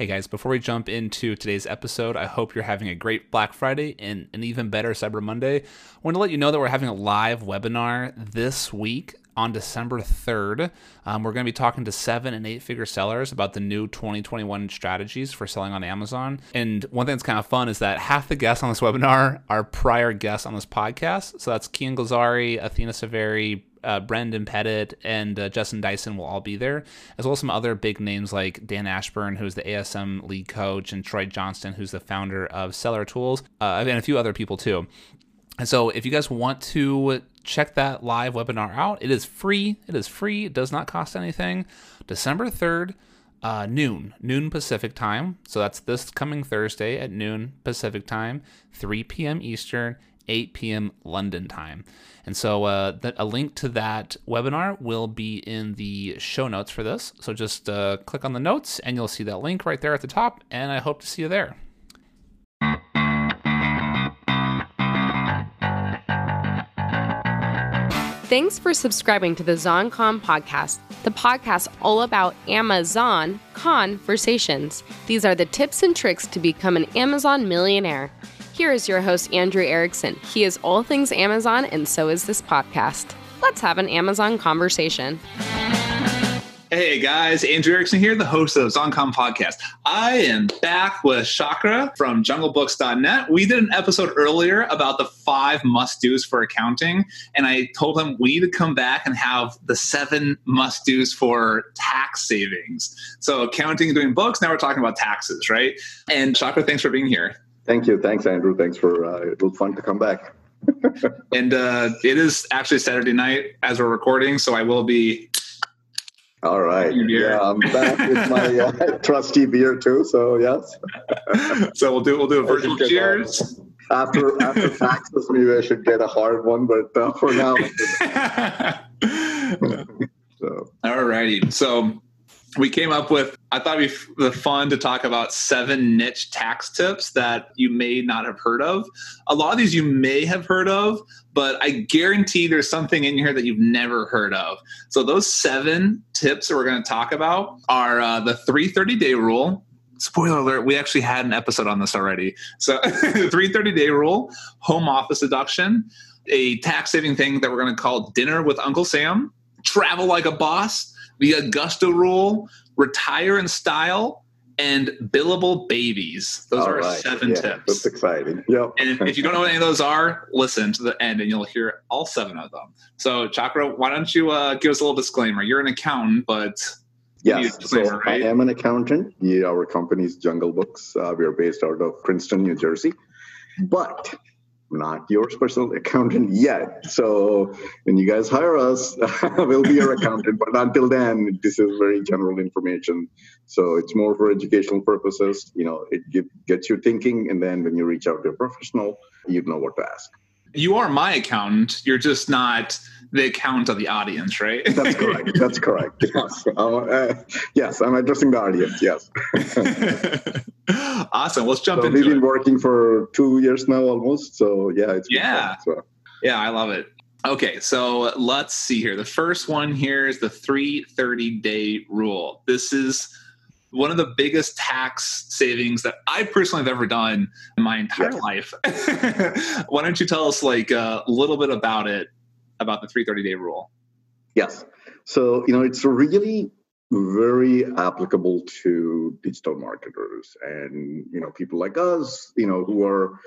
Hey guys, before we jump into today's episode, I hope you're having a great Black Friday and an even better Cyber Monday. I want to let you know that we're having a live webinar this week on December 3rd. Um, we're going to be talking to seven and eight figure sellers about the new 2021 strategies for selling on Amazon. And one thing that's kind of fun is that half the guests on this webinar are prior guests on this podcast. So that's Kian Golzari, Athena Severi, uh, Brendan Pettit and uh, Justin Dyson will all be there, as well as some other big names like Dan Ashburn, who's the ASM lead coach, and Troy Johnston, who's the founder of Seller Tools, uh, and a few other people too. And so, if you guys want to check that live webinar out, it is free. It is free. It does not cost anything. December 3rd, uh, noon, noon Pacific time. So that's this coming Thursday at noon Pacific time, 3 p.m. Eastern, 8 p.m. London time. And so uh, that, a link to that webinar will be in the show notes for this. So just uh, click on the notes and you'll see that link right there at the top. And I hope to see you there. Thanks for subscribing to the ZonCon podcast, the podcast all about Amazon conversations. These are the tips and tricks to become an Amazon millionaire. Here is your host, Andrew Erickson. He is all things Amazon, and so is this podcast. Let's have an Amazon conversation. Hey guys, Andrew Erickson here, the host of ZonCon Podcast. I am back with Chakra from junglebooks.net. We did an episode earlier about the five must do's for accounting, and I told him we need to come back and have the seven must do's for tax savings. So, accounting and doing books, now we're talking about taxes, right? And Chakra, thanks for being here. Thank you. Thanks, Andrew. Thanks for uh, it was fun to come back. and uh, it is actually Saturday night as we're recording, so I will be all right. Yeah, I'm back with my uh, trusty beer too. So yes. so we'll do we'll do a virtual cheers. After after taxes, maybe I should get a hard one, but uh, for now. so. All righty. So we came up with i thought it'd be fun to talk about seven niche tax tips that you may not have heard of. A lot of these you may have heard of but i guarantee there's something in here that you've never heard of. So those seven tips that we're going to talk about are uh, the 330 day rule. Spoiler alert we actually had an episode on this already. So 330 day rule home office deduction a tax saving thing that we're going to call dinner with uncle sam travel like a boss the Augusta rule, retire in style, and billable babies. Those All are right. seven yeah, tips. That's exciting. Yep. and if you don't know what any of those are, listen to the end and you'll hear all seven of them. So, Chakra, why don't you uh, give us a little disclaimer? You're an accountant, but Yes, so right? I am an accountant. Yeah, our company is Jungle Books. Uh, we are based out of Princeton, New Jersey. But not your special accountant yet. So when you guys hire us, we'll be your accountant. But until then, this is very general information. So it's more for educational purposes. You know, it get, gets you thinking, and then when you reach out to a professional, you know what to ask. You are my accountant. You're just not the account of the audience, right? That's correct. That's correct. Yes. Uh, yes, I'm addressing the audience. Yes. awesome. Let's jump so into We've been it. working for two years now almost. So yeah, it's yeah. Fun, so. Yeah, I love it. Okay, so let's see here. The first one here is the 330 day rule. This is one of the biggest tax savings that I personally have ever done in my entire yes. life. Why don't you tell us like uh, a little bit about it, about the 330 day rule? Yes. So, you know, it's really very applicable to digital marketers and you know people like us you know who are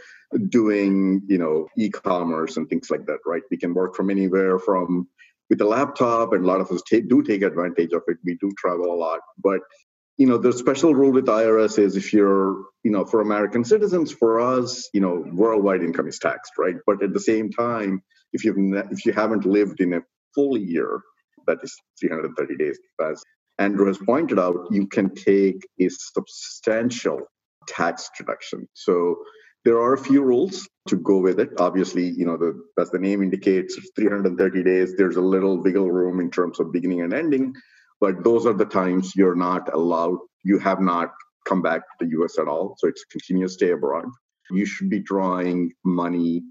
doing you know e-commerce and things like that right we can work from anywhere from with a laptop and a lot of us take, do take advantage of it we do travel a lot but you know the special rule with irs is if you're you know for american citizens for us you know worldwide income is taxed right but at the same time if you've ne- if you haven't lived in a full year that is 330 days as Andrew has pointed out, you can take a substantial tax deduction. So there are a few rules to go with it. Obviously, you know, the, as the name indicates, 330 days. There's a little wiggle room in terms of beginning and ending, but those are the times you're not allowed. You have not come back to the U.S. at all, so it's a continuous stay abroad. You should be drawing money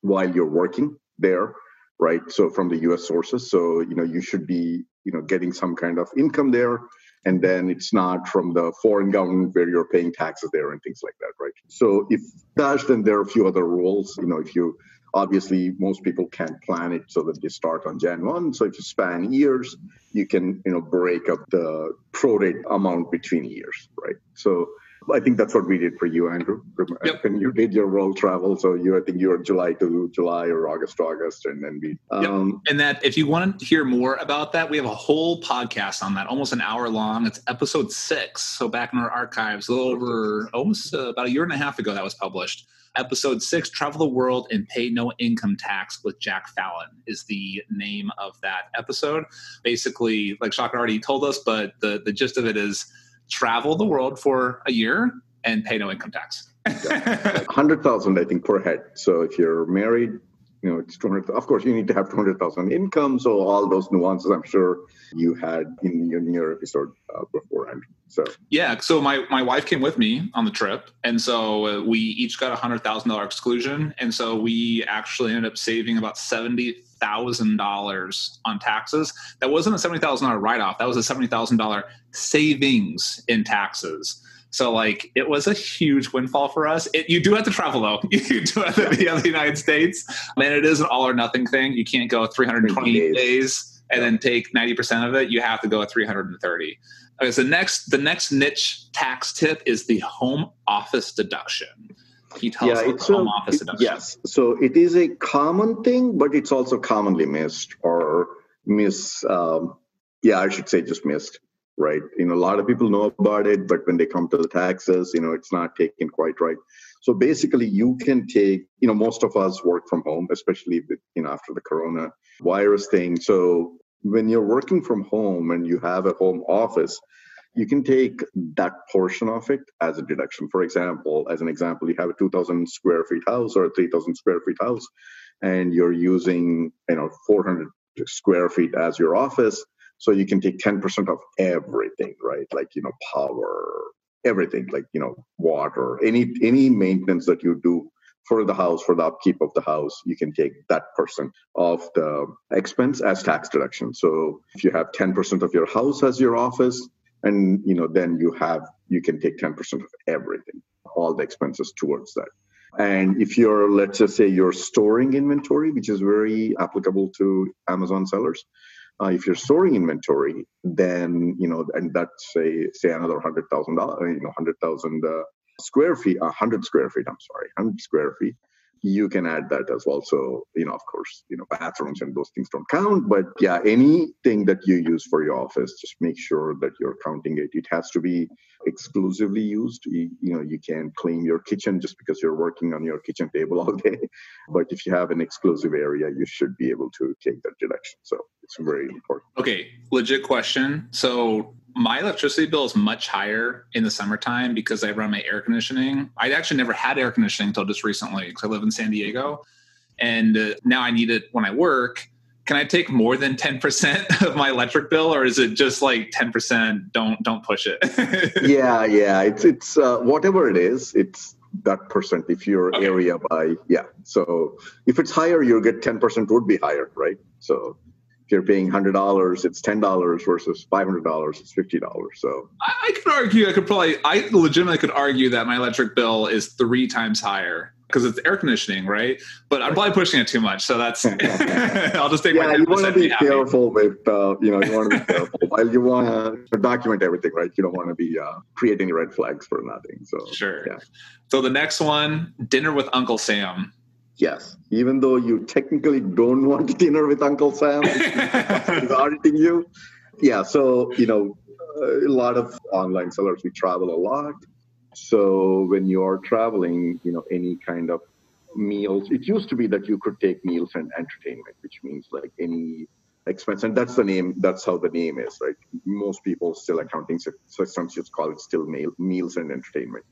while you're working there, right? So from the U.S. sources. So you know, you should be you know getting some kind of income there and then it's not from the foreign government where you're paying taxes there and things like that, right? So if dash, then there are a few other rules. You know, if you obviously most people can't plan it so that they start on Jan 1. So if you span years, you can you know break up the prorate amount between years, right? So I think that's what we did for you, Andrew. Yep. When you did your world travel, so you I think you were July to July or August to August, and then we. Um, yep. And that if you want to hear more about that, we have a whole podcast on that, almost an hour long. It's episode six, so back in our archives, a little over almost uh, about a year and a half ago that was published. Episode six, Travel the World and Pay No Income Tax with Jack Fallon is the name of that episode. Basically, like Chakra already told us, but the, the gist of it is travel the world for a year and pay no income tax. 100,000 I think per head. So if you're married, you know, it's 200 of course you need to have 200,000 income so all those nuances I'm sure you had in your, in your episode uh, beforehand. So yeah, so my my wife came with me on the trip, and so uh, we each got a hundred thousand dollar exclusion, and so we actually ended up saving about seventy thousand dollars on taxes. That wasn't a seventy thousand dollar write off. That was a seventy thousand dollar savings in taxes. So like it was a huge windfall for us. It, you do have to travel though. You do have to be out of the United States, and it is an all or nothing thing. You can't go 320 days. days and then take 90% of it. You have to go 330. Okay, so next the next niche tax tip is the home office deduction. He tells yeah, it's home a, office deduction. Yes, so it is a common thing, but it's also commonly missed or miss. Um, yeah, I should say just missed. Right, you know, a lot of people know about it, but when they come to the taxes, you know, it's not taken quite right. So basically, you can take, you know, most of us work from home, especially with, you know after the corona virus thing. So when you're working from home and you have a home office, you can take that portion of it as a deduction. For example, as an example, you have a 2,000 square feet house or a 3,000 square feet house, and you're using you know 400 square feet as your office. So you can take 10% of everything, right? Like you know power, everything, like you know water, any any maintenance that you do for the house, for the upkeep of the house, you can take that percent of the expense as tax deduction. So if you have 10% of your house as your office, and you know, then you have you can take 10% of everything, all the expenses towards that. And if you're, let's just say you're storing inventory, which is very applicable to Amazon sellers, uh, if you're storing inventory, then you know, and that's say say another hundred thousand dollars, you know, hundred thousand uh, square feet, 100 square feet, I'm sorry, 100 square feet, you can add that as well. So, you know, of course, you know, bathrooms and those things don't count. But yeah, anything that you use for your office, just make sure that you're counting it. It has to be exclusively used. You, you know, you can't claim your kitchen just because you're working on your kitchen table all day. But if you have an exclusive area, you should be able to take that deduction. So it's very important. Okay, legit question. So my electricity bill is much higher in the summertime because I run my air conditioning. I actually never had air conditioning until just recently because I live in San Diego, and uh, now I need it when I work. Can I take more than ten percent of my electric bill, or is it just like ten percent? Don't don't push it. yeah, yeah. It's it's uh, whatever it is. It's that percent if your okay. area by yeah. So if it's higher, you'll get ten percent would be higher, right? So if you're paying hundred dollars, it's ten dollars versus five hundred dollars, it's fifty dollars. So I, I could argue, I could probably, I legitimately could argue that my electric bill is three times higher because it's air conditioning, right? But I'm probably pushing it too much, so that's. I'll just take yeah, my. you want to be careful with, uh, you know, you want to be careful. While you want to document everything, right? You don't want to be uh, create any red flags for nothing. So sure. Yeah. So the next one, dinner with Uncle Sam. Yes, even though you technically don't want dinner with Uncle Sam, he's auditing you. Yeah, so you know, a lot of online sellers we travel a lot. So when you are traveling, you know, any kind of meals, it used to be that you could take meals and entertainment, which means like any expense, and that's the name. That's how the name is, right? Most people still accounting systems just call it still meal, meals and entertainment.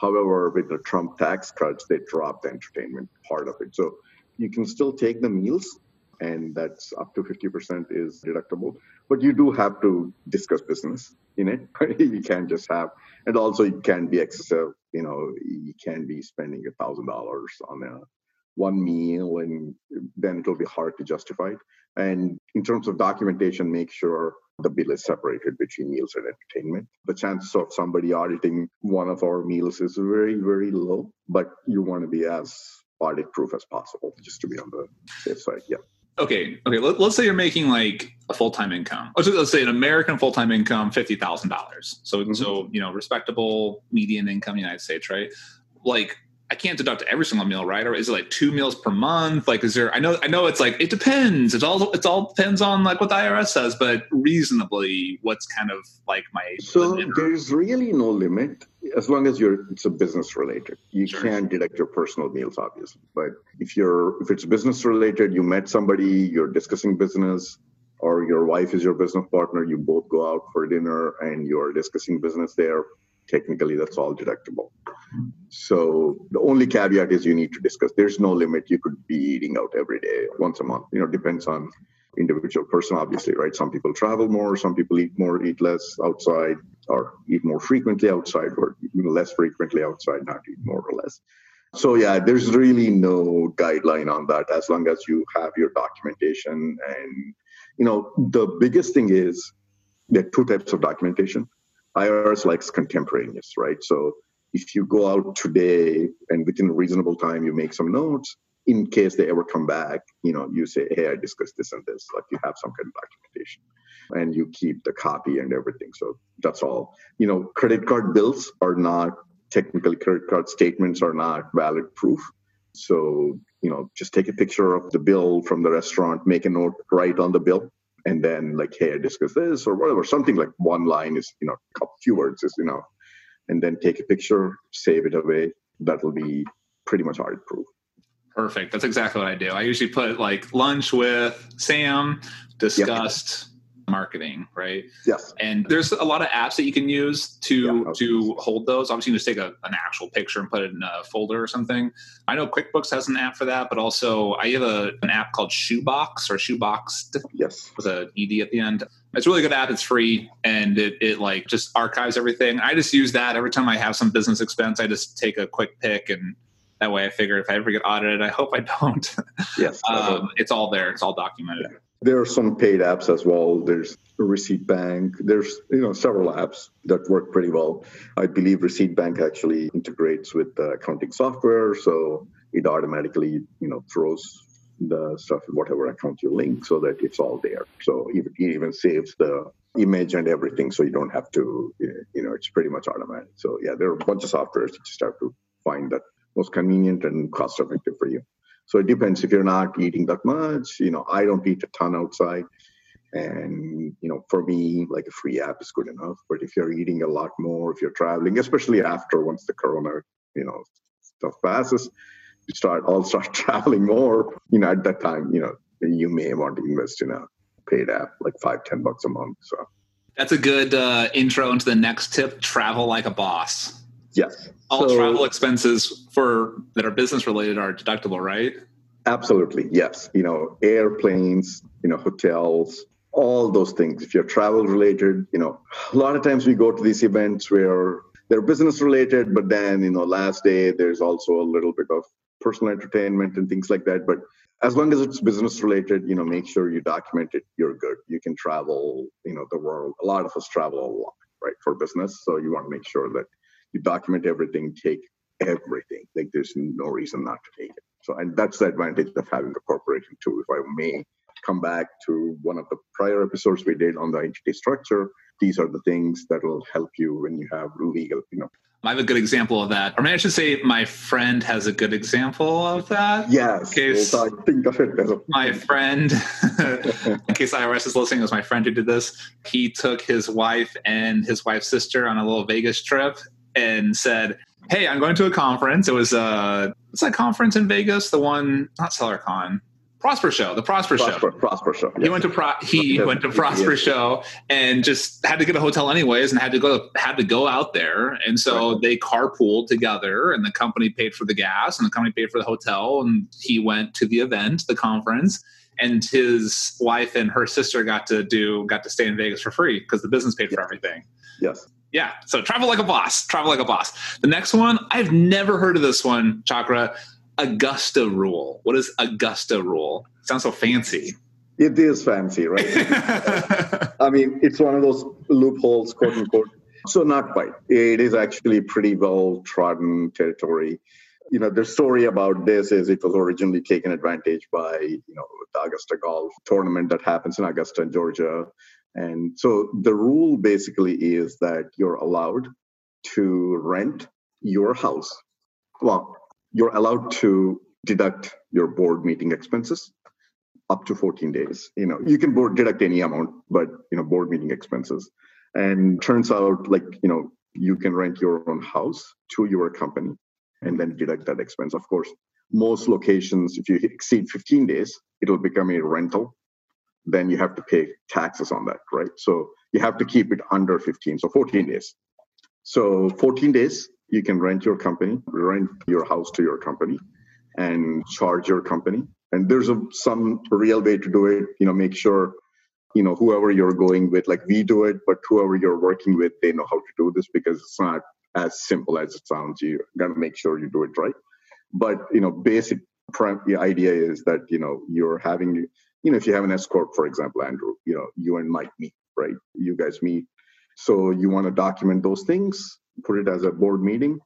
However, with the Trump tax cuts, they dropped the entertainment part of it. So you can still take the meals, and that's up to 50% is deductible. But you do have to discuss business in it. you can't just have, and also you can be excessive. You know, you can be spending a thousand dollars on a one meal, and then it'll be hard to justify it. And in terms of documentation, make sure the bill is separated between meals and entertainment. The chances of somebody auditing one of our meals is very, very low, but you want to be as audit proof as possible just to be on the safe side. Yeah. Okay. Okay. Let, us say you're making like a full time income. Let's, let's say an American full time income, fifty thousand dollars. So, mm-hmm. so you know, respectable median income in the United States, right? Like, I can't deduct every single meal, right? Or is it like two meals per month? Like, is there? I know, I know, it's like it depends. It's all, it's all depends on like what the IRS says, but reasonably, what's kind of like my. So there's really no limit as long as you're it's a business related. You sure. can't deduct your personal meals, obviously. But if you're if it's business related, you met somebody, you're discussing business, or your wife is your business partner, you both go out for dinner and you're discussing business there technically that's all deductible. So the only caveat is you need to discuss. There's no limit. You could be eating out every day, once a month. You know, depends on individual person, obviously, right? Some people travel more, some people eat more, eat less outside, or eat more frequently outside, or less frequently outside, not eat more or less. So yeah, there's really no guideline on that as long as you have your documentation. And you know, the biggest thing is there are two types of documentation. IRS likes contemporaneous, right? So if you go out today and within a reasonable time you make some notes, in case they ever come back, you know, you say, hey, I discussed this and this, like you have some kind of documentation and you keep the copy and everything. So that's all. You know, credit card bills are not technically credit card statements are not valid proof. So, you know, just take a picture of the bill from the restaurant, make a note right on the bill, and then like, hey, I discussed this or whatever. Something like one line is, you know, a couple few words is you know And then take a picture, save it away. That'll be pretty much audit proof. Perfect. That's exactly what I do. I usually put like lunch with Sam, discussed marketing, right? Yes. And there's a lot of apps that you can use to yeah, to hold those. Obviously, you just take a, an actual picture and put it in a folder or something. I know QuickBooks has an app for that, but also I have a, an app called Shoebox or Shoeboxed. Yes. With a ed at the end. It's a really good app. It's free and it, it like just archives everything. I just use that every time I have some business expense. I just take a quick pick and that way I figure if I ever get audited, I hope I don't. Yes. um, it's all there. It's all documented. Yeah. There are some paid apps as well. There's Receipt Bank. There's you know several apps that work pretty well. I believe Receipt Bank actually integrates with the accounting software, so it automatically you know throws the stuff whatever account you link so that it's all there. So it even saves the image and everything, so you don't have to you know it's pretty much automatic. So yeah, there are a bunch of softwares you just have to find that most convenient and cost effective for you. So it depends if you're not eating that much. You know, I don't eat a ton outside. And, you know, for me, like a free app is good enough. But if you're eating a lot more, if you're traveling, especially after once the corona, you know, stuff passes, you start all start traveling more, you know, at that time, you know, you may want to invest in a paid app, like five, ten bucks a month. So that's a good uh, intro into the next tip travel like a boss. Yes. All so, travel expenses for that are business related are deductible, right? Absolutely. Yes. You know, airplanes, you know, hotels, all those things. If you're travel related, you know, a lot of times we go to these events where they're business related, but then, you know, last day there's also a little bit of personal entertainment and things like that. But as long as it's business related, you know, make sure you document it. You're good. You can travel, you know, the world. A lot of us travel a lot, right, for business. So you want to make sure that you document everything, take everything. Like there's no reason not to take it. So, and that's the advantage of having a corporation too. If I may come back to one of the prior episodes we did on the entity structure, these are the things that will help you when you have legal, you know. I have a good example of that. Or maybe I should say my friend has a good example of that. Yes. Case we'll think of it my friend, in case IRS is listening, it was my friend who did this. He took his wife and his wife's sister on a little Vegas trip and said, "Hey, I'm going to a conference. It was uh, what's that conference in Vegas? The one, not SellerCon, Prosper Show, the Prosper, Prosper Show. Prosper Show. He went to Pro- he went to Prosper Show and just had to get a hotel anyways, and had to go had to go out there. And so right. they carpooled together, and the company paid for the gas, and the company paid for the hotel, and he went to the event, the conference. And his wife and her sister got to do got to stay in Vegas for free because the business paid for everything. Yes. Yeah. So travel like a boss. Travel like a boss. The next one, I've never heard of this one, Chakra. Augusta rule. What is Augusta rule? It sounds so fancy. It is fancy, right? I mean, it's one of those loopholes, quote unquote. So not quite. It is actually pretty well trodden territory. You know, the story about this is it was originally taken advantage by, you know, the Augusta Golf tournament that happens in Augusta, Georgia. And so the rule basically is that you're allowed to rent your house. Well, you're allowed to deduct your board meeting expenses up to 14 days. You know, you can board deduct any amount, but you know, board meeting expenses. And turns out like, you know, you can rent your own house to your company and then deduct that expense. Of course, most locations, if you exceed 15 days, it'll become a rental. Then you have to pay taxes on that, right? So you have to keep it under 15, so 14 days. So 14 days, you can rent your company, rent your house to your company, and charge your company. And there's a, some real way to do it. You know, make sure you know whoever you're going with, like we do it, but whoever you're working with, they know how to do this because it's not as simple as it sounds. You gotta make sure you do it right. But you know, basic the idea is that you know you're having you know if you have an S corp, for example, Andrew, you know you and Mike meet, right? You guys meet. So you want to document those things, put it as a board meeting,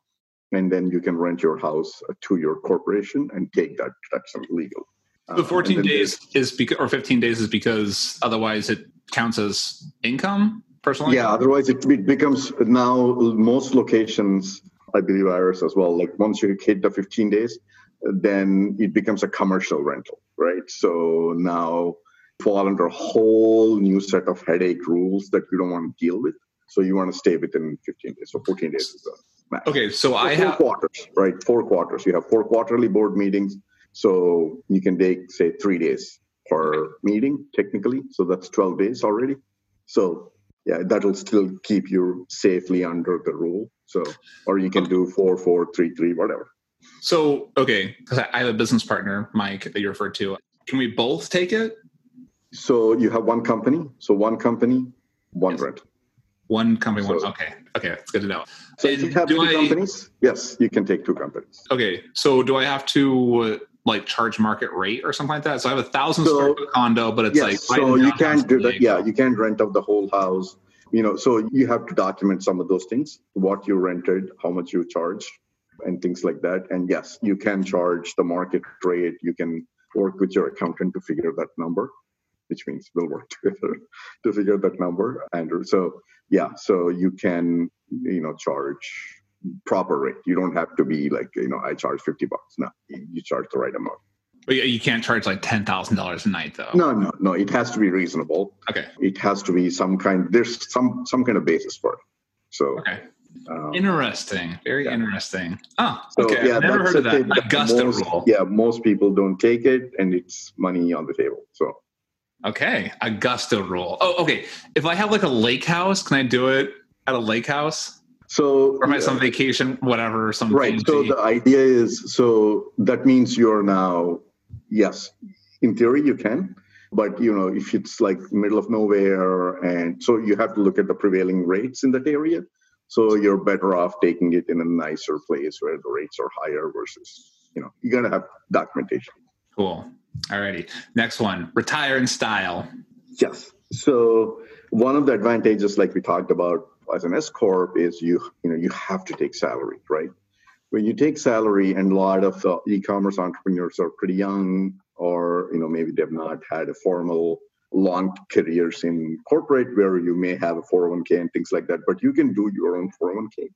and then you can rent your house to your corporation and take that deduction legal. The 14 uh, days is because, or 15 days is because otherwise it counts as income personally. Yeah, otherwise it, it becomes now most locations, I believe IRS as well. Like once you hit the 15 days, then it becomes a commercial rental, right? So now fall under a whole new set of headache rules that you don't want to deal with. So you want to stay within 15 days. So 14 days is the max. Okay, so, so I four have quarters, right? Four quarters. You have four quarterly board meetings. So you can take say three days per meeting technically. So that's 12 days already. So yeah, that'll still keep you safely under the rule. So or you can oh. do four, four, three, three, whatever. So okay, because I have a business partner, Mike, that you referred to. Can we both take it? So you have one company. So one company, one yes. rent. One company, so, one. Okay, okay, it's good to know. So and if you have two I, companies, yes, you can take two companies. Okay, so do I have to uh, like charge market rate or something like that? So I have a thousand so, square foot condo, but it's yes, like so you can't do that. Yeah, you can't rent out the whole house. You know, so you have to document some of those things: what you rented, how much you charge, and things like that. And yes, you mm-hmm. can charge the market rate. You can work with your accountant to figure that number which means we'll work together to figure that number, Andrew. So yeah, so you can you know charge proper rate. You don't have to be like you know I charge fifty bucks. No, you charge the right amount. But you can't charge like ten thousand dollars a night, though. No, no, no. It has to be reasonable. Okay. It has to be some kind. There's some some kind of basis for it. So. Okay. Um, interesting. Very yeah. interesting. Oh, okay. Yeah, I've never heard of that. Augusta most, rule. Yeah, most people don't take it, and it's money on the table. So Okay, Augusta rule. Oh, okay. If I have like a lake house, can I do it at a lake house? So, or am I some vacation, whatever? Some right. So the idea is, so that means you're now, yes, in theory you can, but you know, if it's like middle of nowhere, and so you have to look at the prevailing rates in that area. So you're better off taking it in a nicer place where the rates are higher versus, you know, you gotta have documentation. Cool. Alrighty. Next one. Retire in style. Yes. So one of the advantages, like we talked about as an S corp, is you you know you have to take salary, right? When you take salary, and a lot of uh, e-commerce entrepreneurs are pretty young, or you know maybe they've not had a formal long careers in corporate where you may have a 401k and things like that, but you can do your own 401k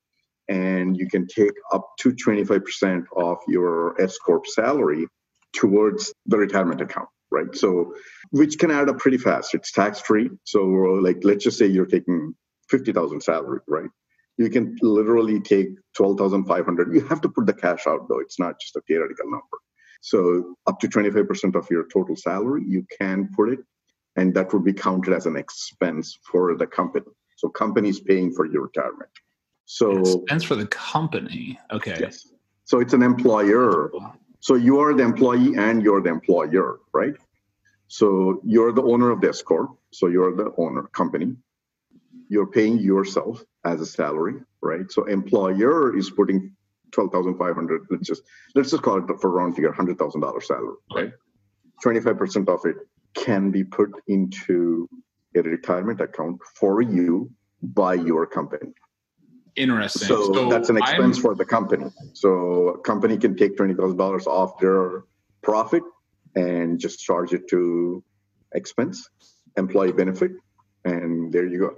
and you can take up to 25% of your S corp salary towards the retirement account, right? So, which can add up pretty fast. It's tax free. So, like, let's just say you're taking 50,000 salary, right? You can literally take 12,500. You have to put the cash out though. It's not just a theoretical number. So, up to 25% of your total salary, you can put it, and that would be counted as an expense for the company. So, company is paying for your retirement. So, expense for the company. Okay. Yes. So it's an employer so you are the employee and you're the employer, right? So you're the owner of the S corp. So you're the owner company. You're paying yourself as a salary, right? So employer is putting twelve thousand five hundred. Let's just let's just call it for round figure, hundred thousand dollars salary, right? Twenty five percent of it can be put into a retirement account for you by your company. Interesting. So, that's an expense I'm- for the company. So a company can take twenty thousand dollars off their profit and just charge it to expense, employee benefit, and there you go.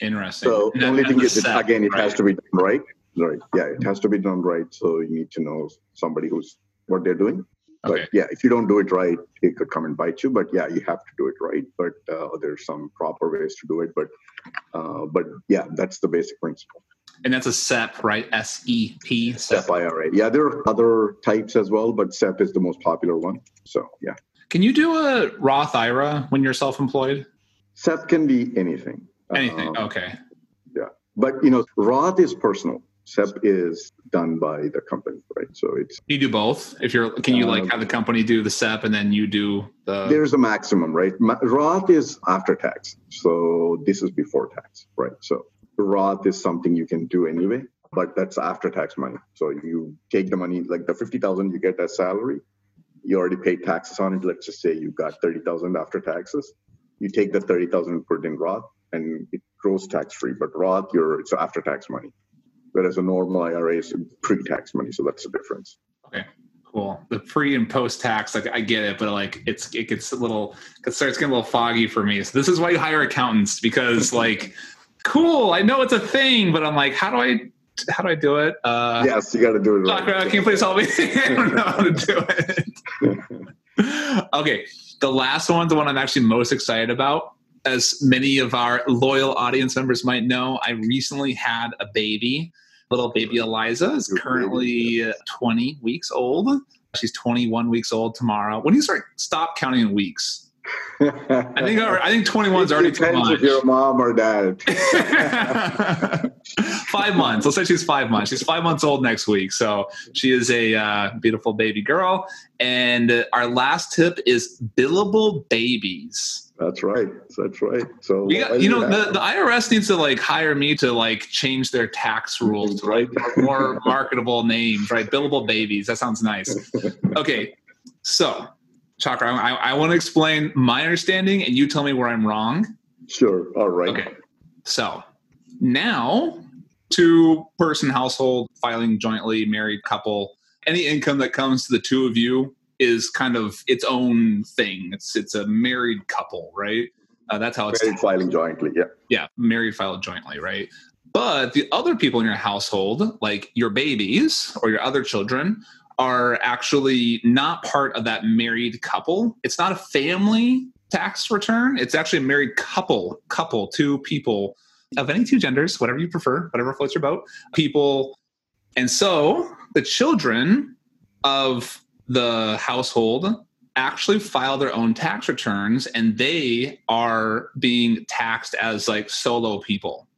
Interesting. So And the only thing is, it, again, it has to be done right. Right. Yeah, it has to be done right. So you need to know somebody who's what they're doing. But Okay. yeah, if you don't do it right, it could come and bite you. But yeah, you have to do it right. But uh, there's some proper ways to do it. But uh, but yeah, that's the basic principle. And that's a SEP, right? S E P. SEP IRA. Yeah, there are other types as well, but SEP is the most popular one. So yeah, Can you do a Roth IRA when you're self-employed? SEP can be anything. Anything? Um, okay. Yeah, but you know, Roth is personal. SEP is done by the company, right? So it's You do both. If you're, can you like Um, have the company do the SEP and then you do the? there's a maximum, right? Roth is after tax, so this is before tax, right? So Roth is something you can do anyway, but that's after tax money. So you take the money, like the fifty thousand you get as salary, you already paid taxes on it. Let's just say you got thirty thousand after taxes. You take the thirty thousand and put it in Roth, and it grows tax free. But Roth, you're it's after tax money, whereas a normal IRA is pre tax money. So that's the difference. Okay, cool. The pre and post tax, like I get it, but like it's it gets a little it starts getting a little foggy for me. So this is why you hire accountants because like, cool, I know it's a thing, but I'm like, how do I how do I do it? Uh, yes, you got to do it right. can you please help me? I don't know how to do it. okay, the last one, the one I'm actually most excited about. As many of our loyal audience members might know, I recently had a baby. Little baby Eliza is currently uh, 20 weeks old. She's 21 weeks old tomorrow. When do you start stop counting in weeks? I think I think 21 is already too much. if you're a mom or dad. five months. Let's say she's five months. She's five months old next week. So she is a uh, beautiful baby girl. And our last tip is billable babies. That's right. That's right. So We got, you know, the, the IRS needs to like hire me to like change their tax rules to like more marketable names, right? Billable babies. That sounds nice. Okay. So, Chakra, I, I want to explain my understanding and you tell me where I'm wrong. Sure. All right. Okay. So now, two person household filing jointly, married couple, any income that comes to the two of you is kind of its own thing. It's it's a married couple, right? Uh, that's how it's Married filing jointly. Yeah. yeah, married filed jointly, right? But the other people in your household, like your babies or your other children, are actually not part of that married couple. It's not a family tax return. It's actually a married couple, couple, two people of any two genders, whatever you prefer, whatever floats your boat, people. And so the children of the household actually file their own tax returns and they are being taxed as like solo people.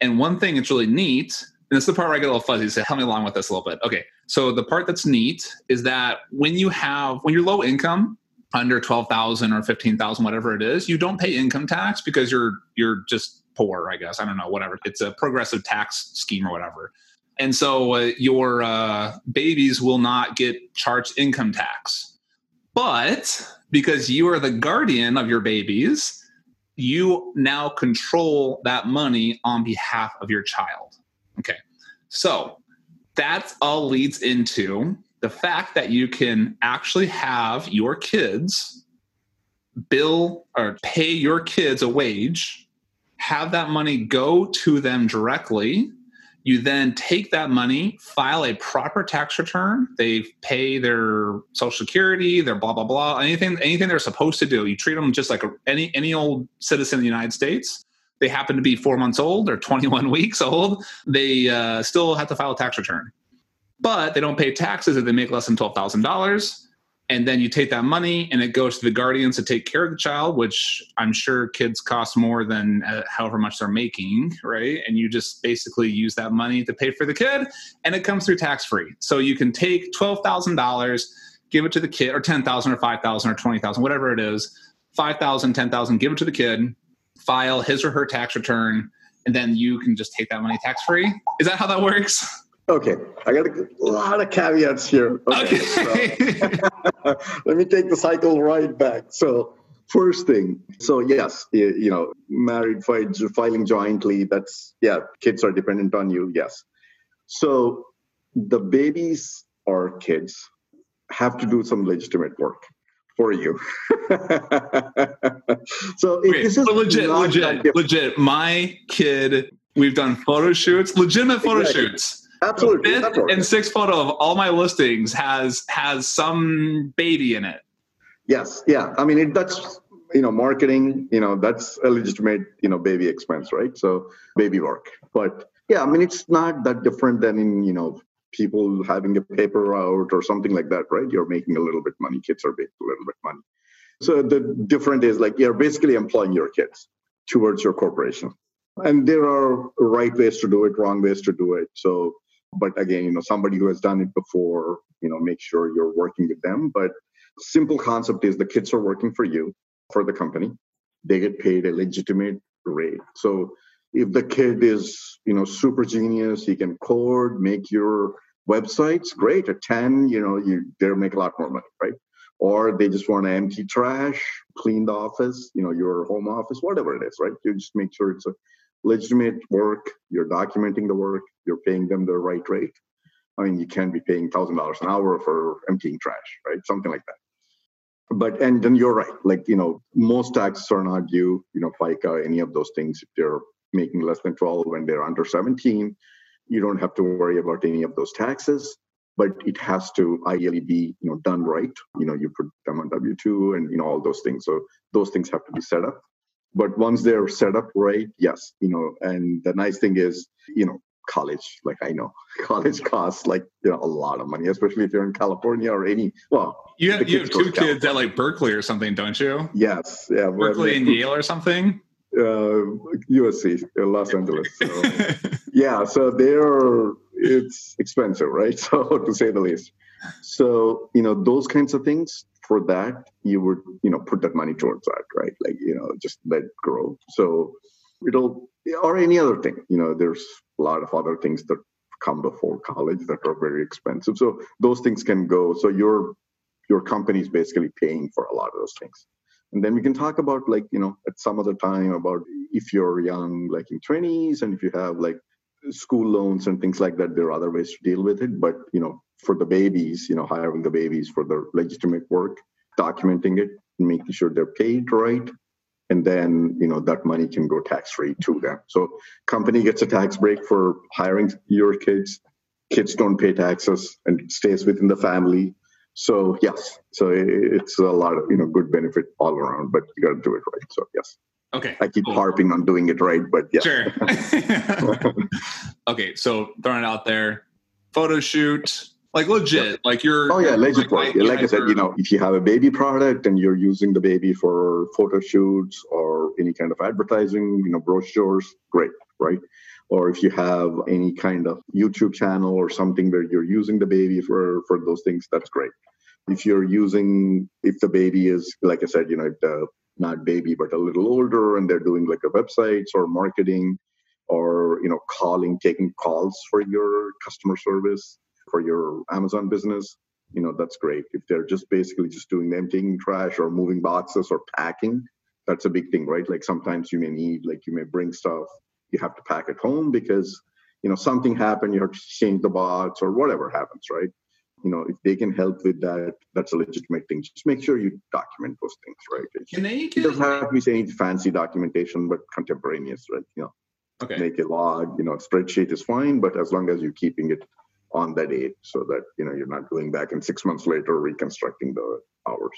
And one thing that's really neat, and this is the part where I get a little fuzzy, so help me along with this a little bit. Okay. So the part that's neat is that when you have when you're low income, under 12,000 or 15,000 whatever it is, you don't pay income tax because you're you're just poor, I guess. I don't know, whatever. It's a progressive tax scheme or whatever. And so uh, your uh, babies will not get charged income tax. But because you are the guardian of your babies, you now control that money on behalf of your child. Okay. So that all leads into the fact that you can actually have your kids bill or pay your kids a wage, have that money go to them directly. You then take that money, file a proper tax return. They pay their social security, their blah blah blah, anything anything they're supposed to do. You treat them just like any any old citizen of the United States. They happen to be four months old or 21 weeks old. They uh, still have to file a tax return but they don't pay taxes if they make less than $12,000. And then you take that money and it goes to the guardians to take care of the child, which I'm sure kids cost more than uh, however much they're making, right? And you just basically use that money to pay for the kid and it comes through tax free. So you can take $12,000, give it to the kid, or 10,000 or 5,000 or 20,000, whatever it is, 5,000, 10,000, give it to the kid, file his or her tax return, and then you can just take that money tax free. Is that how that works? Okay. I got a lot of caveats here. Okay. Okay. so let me take the cycle right back. So first thing. So yes, you, know, married filing jointly. That's yeah. Kids are dependent on you. Yes. So the babies or kids have to do some legitimate work for you. so Wait, this is legit, legit, legit. My kid, we've done photo shoots, legitimate photo exactly. shoots. Absolutely. Fifth and sixth photo of all my listings has has some baby in it. Yes. Yeah. I mean, it, that's you know, marketing. You know, that's a legitimate you know baby expense, right? So baby work. But yeah, I mean, it's not that different than in you know people having a paper route or something like that, right? You're making a little bit money. Kids are making a little bit money. So the different is like you're basically employing your kids towards your corporation. And there are right ways to do it, wrong ways to do it. So, but again, you know, somebody who has done it before, you know, make sure you're working with them. But simple concept is the kids are working for you, for the company. They get paid a legitimate rate. So if the kid is, you know, super genius, he can code, make your websites, great. At 10, you know, you they make a lot more money, right? Or they just want to empty trash, clean the office, you know, your home office, whatever it is, right? You just make sure it's a legitimate work, you're documenting the work, you're paying them the right rate. I mean, you can't be paying thousand dollars an hour for emptying trash, right? Something like that. But and then you're right. Like you know, most taxes are not due. You know, FICA, any of those things. If they're making less than 12 when they're under 17, you don't have to worry about any of those taxes but it has to ideally be you know done right you know you put them on w2 and you know all those things so those things have to be set up but once they're set up right yes you know and the nice thing is you know college like i know college costs like you know a lot of money especially if you're in california or any well you have, you have two kids at like berkeley or something don't you yes yeah berkeley and yale or something uh, USC, uh, Los Angeles. So, yeah, so they're it's expensive, right? So to say the least. So you know those kinds of things. For that, you would you know put that money towards that, right? Like you know just let grow. So it'll or any other thing. You know, there's a lot of other things that come before college that are very expensive. So those things can go. So your your company is basically paying for a lot of those things and then we can talk about like you know at some other time about if you're young like in 20s and if you have like school loans and things like that there are other ways to deal with it but you know for the babies you know hiring the babies for their legitimate work documenting it making sure they're paid right and then you know that money can go tax free to them so company gets a tax break for hiring your kids kids don't pay taxes and stays within the family so yes, so it's a lot of you know good benefit all around, but you got to do it right. So yes. Okay. I keep cool. harping on doing it right, but yeah. Sure. okay, so throwing it out there, photo shoot, like legit, like you're. Oh yeah, legit. Like, like I said, you know, if you have a baby product and you're using the baby for photo shoots or any kind of advertising, you know, brochures, great, right? or if you have any kind of YouTube channel or something where you're using the baby for for those things, that's great. If you're using, if the baby is, like I said, you know, the, not baby but a little older, and they're doing like a websites or marketing, or you know, calling, taking calls for your customer service for your Amazon business, you know, that's great. If they're just basically just doing emptying trash or moving boxes or packing, that's a big thing, right? Like sometimes you may need, like you may bring stuff you have to pack it home because you know something happened you have to change the box or whatever happens right? You know if they can help with that that's a legitimate thing. Just make sure you document those things right? It, can they it doesn't have to be any fancy documentation but contemporaneous right? You know okay. make a log you know spreadsheet is fine but as long as you're keeping it on that date so that you know you're not going back and six months later reconstructing the hours.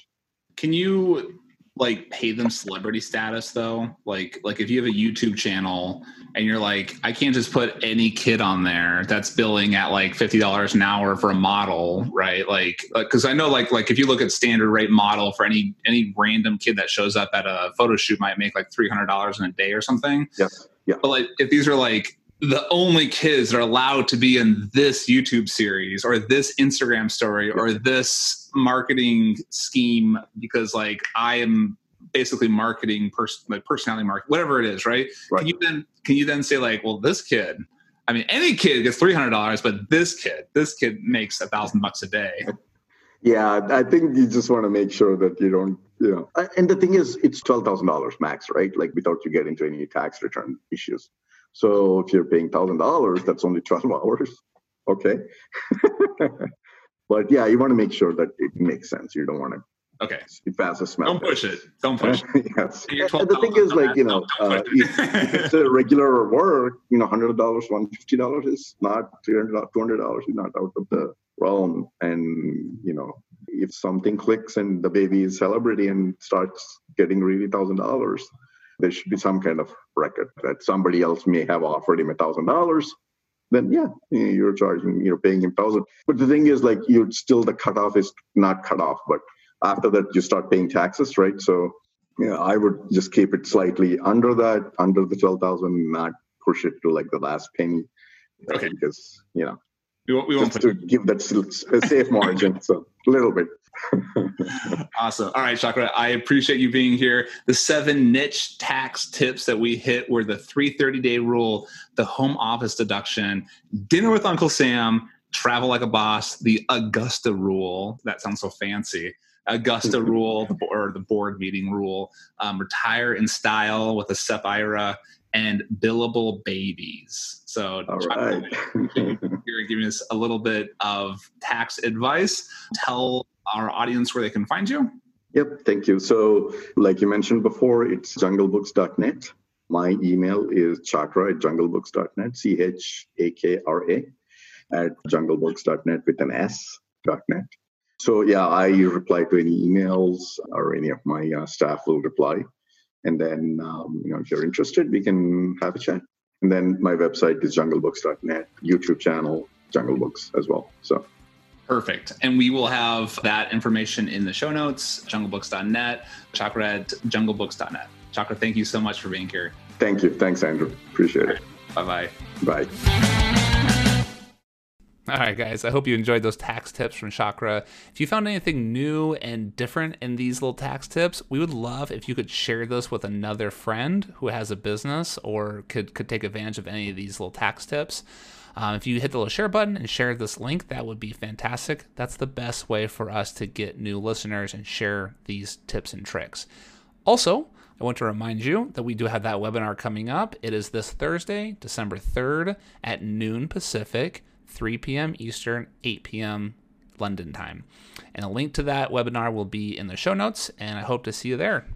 Can you like pay them celebrity status though? Like like if you have a youtube channel and you're like i can't just put any kid on there that's billing at like $50 an hour for a model right? Like uh, because i know like like if you look at standard rate model for any any random kid that shows up at a photo shoot might make like $300 in a day or something. Yes yeah. But like if these are like the only kids that are allowed to be in this YouTube series or this Instagram story or this marketing scheme because like I am basically marketing person like personality market whatever it is right? right can you then can you then say like well this kid I mean any kid gets three hundred dollars but this kid this kid makes a thousand bucks a day yeah I think you just want to make sure that you don't you know And the thing is, it's $12,000 max, right? Like without you get into any tax return issues. So if you're paying $1,000, that's only 12 hours. Okay. but yeah, you want to make sure that it makes sense. You don't want to Okay. It passes smell. Don't push it. Don't push it. yes. And the thing is, like, you know, uh, if, if, it's a regular work, you know, $100, $150 is not $300, $200 is not out of the realm. And, you know, if something clicks and the baby is celebrity and starts getting really $1,000, there should be some kind of record that somebody else may have offered him a $1,000 then yeah, you're charging, you're paying him thousand. But the thing is, like, you're still the cutoff is not cut off, but after that, you start paying taxes, right? So, yeah, I would just keep it slightly under that, under the 12,000, not push it to like the last penny. Okay. Because, you know, we won't, we won't just to give that a safe margin. So, a little bit. awesome. All right, Chakra, I appreciate you being here. The seven niche tax tips that we hit were the 330 day rule, the home office deduction, dinner with Uncle Sam, travel like a boss, the Augusta rule. That sounds so fancy. Augusta rule, the board, the board meeting rule, um, retire in style with a SEP IRA, and billable babies. So, All right. you're giving us a little bit of tax advice. Tell our audience where they can find you. Yep, thank you. So, like you mentioned before, it's junglebooks.net. My email is chakra at junglebooks.net, C H A K R A, at junglebooks.net with an S, .net. So yeah, I reply to any emails or any of my uh, staff will reply. And then, um, you know, if you're interested, we can have a chat. And then my website is junglebooks.net, YouTube channel, Jungle Books as well. So Perfect. And we will have that information in the show notes, junglebooks.net, chakra at junglebooks.net. Chakra, thank you so much for being here. Thank you. Thanks, Andrew. Appreciate it. Bye-bye. Bye. All right, guys, I hope you enjoyed those tax tips from Chakra. If you found anything new and different in these little tax tips, we would love if you could share this with another friend who has a business or could, could take advantage of any of these little tax tips. Um, if you hit the little share button and share this link, that would be fantastic. That's the best way for us to get new listeners and share these tips and tricks. Also, I want to remind you that we do have that webinar coming up. It is this Thursday, December 3rd at noon Pacific. 3 p.m. Eastern, 8 p.m. London time. And a link to that webinar will be in the show notes, and I hope to see you there.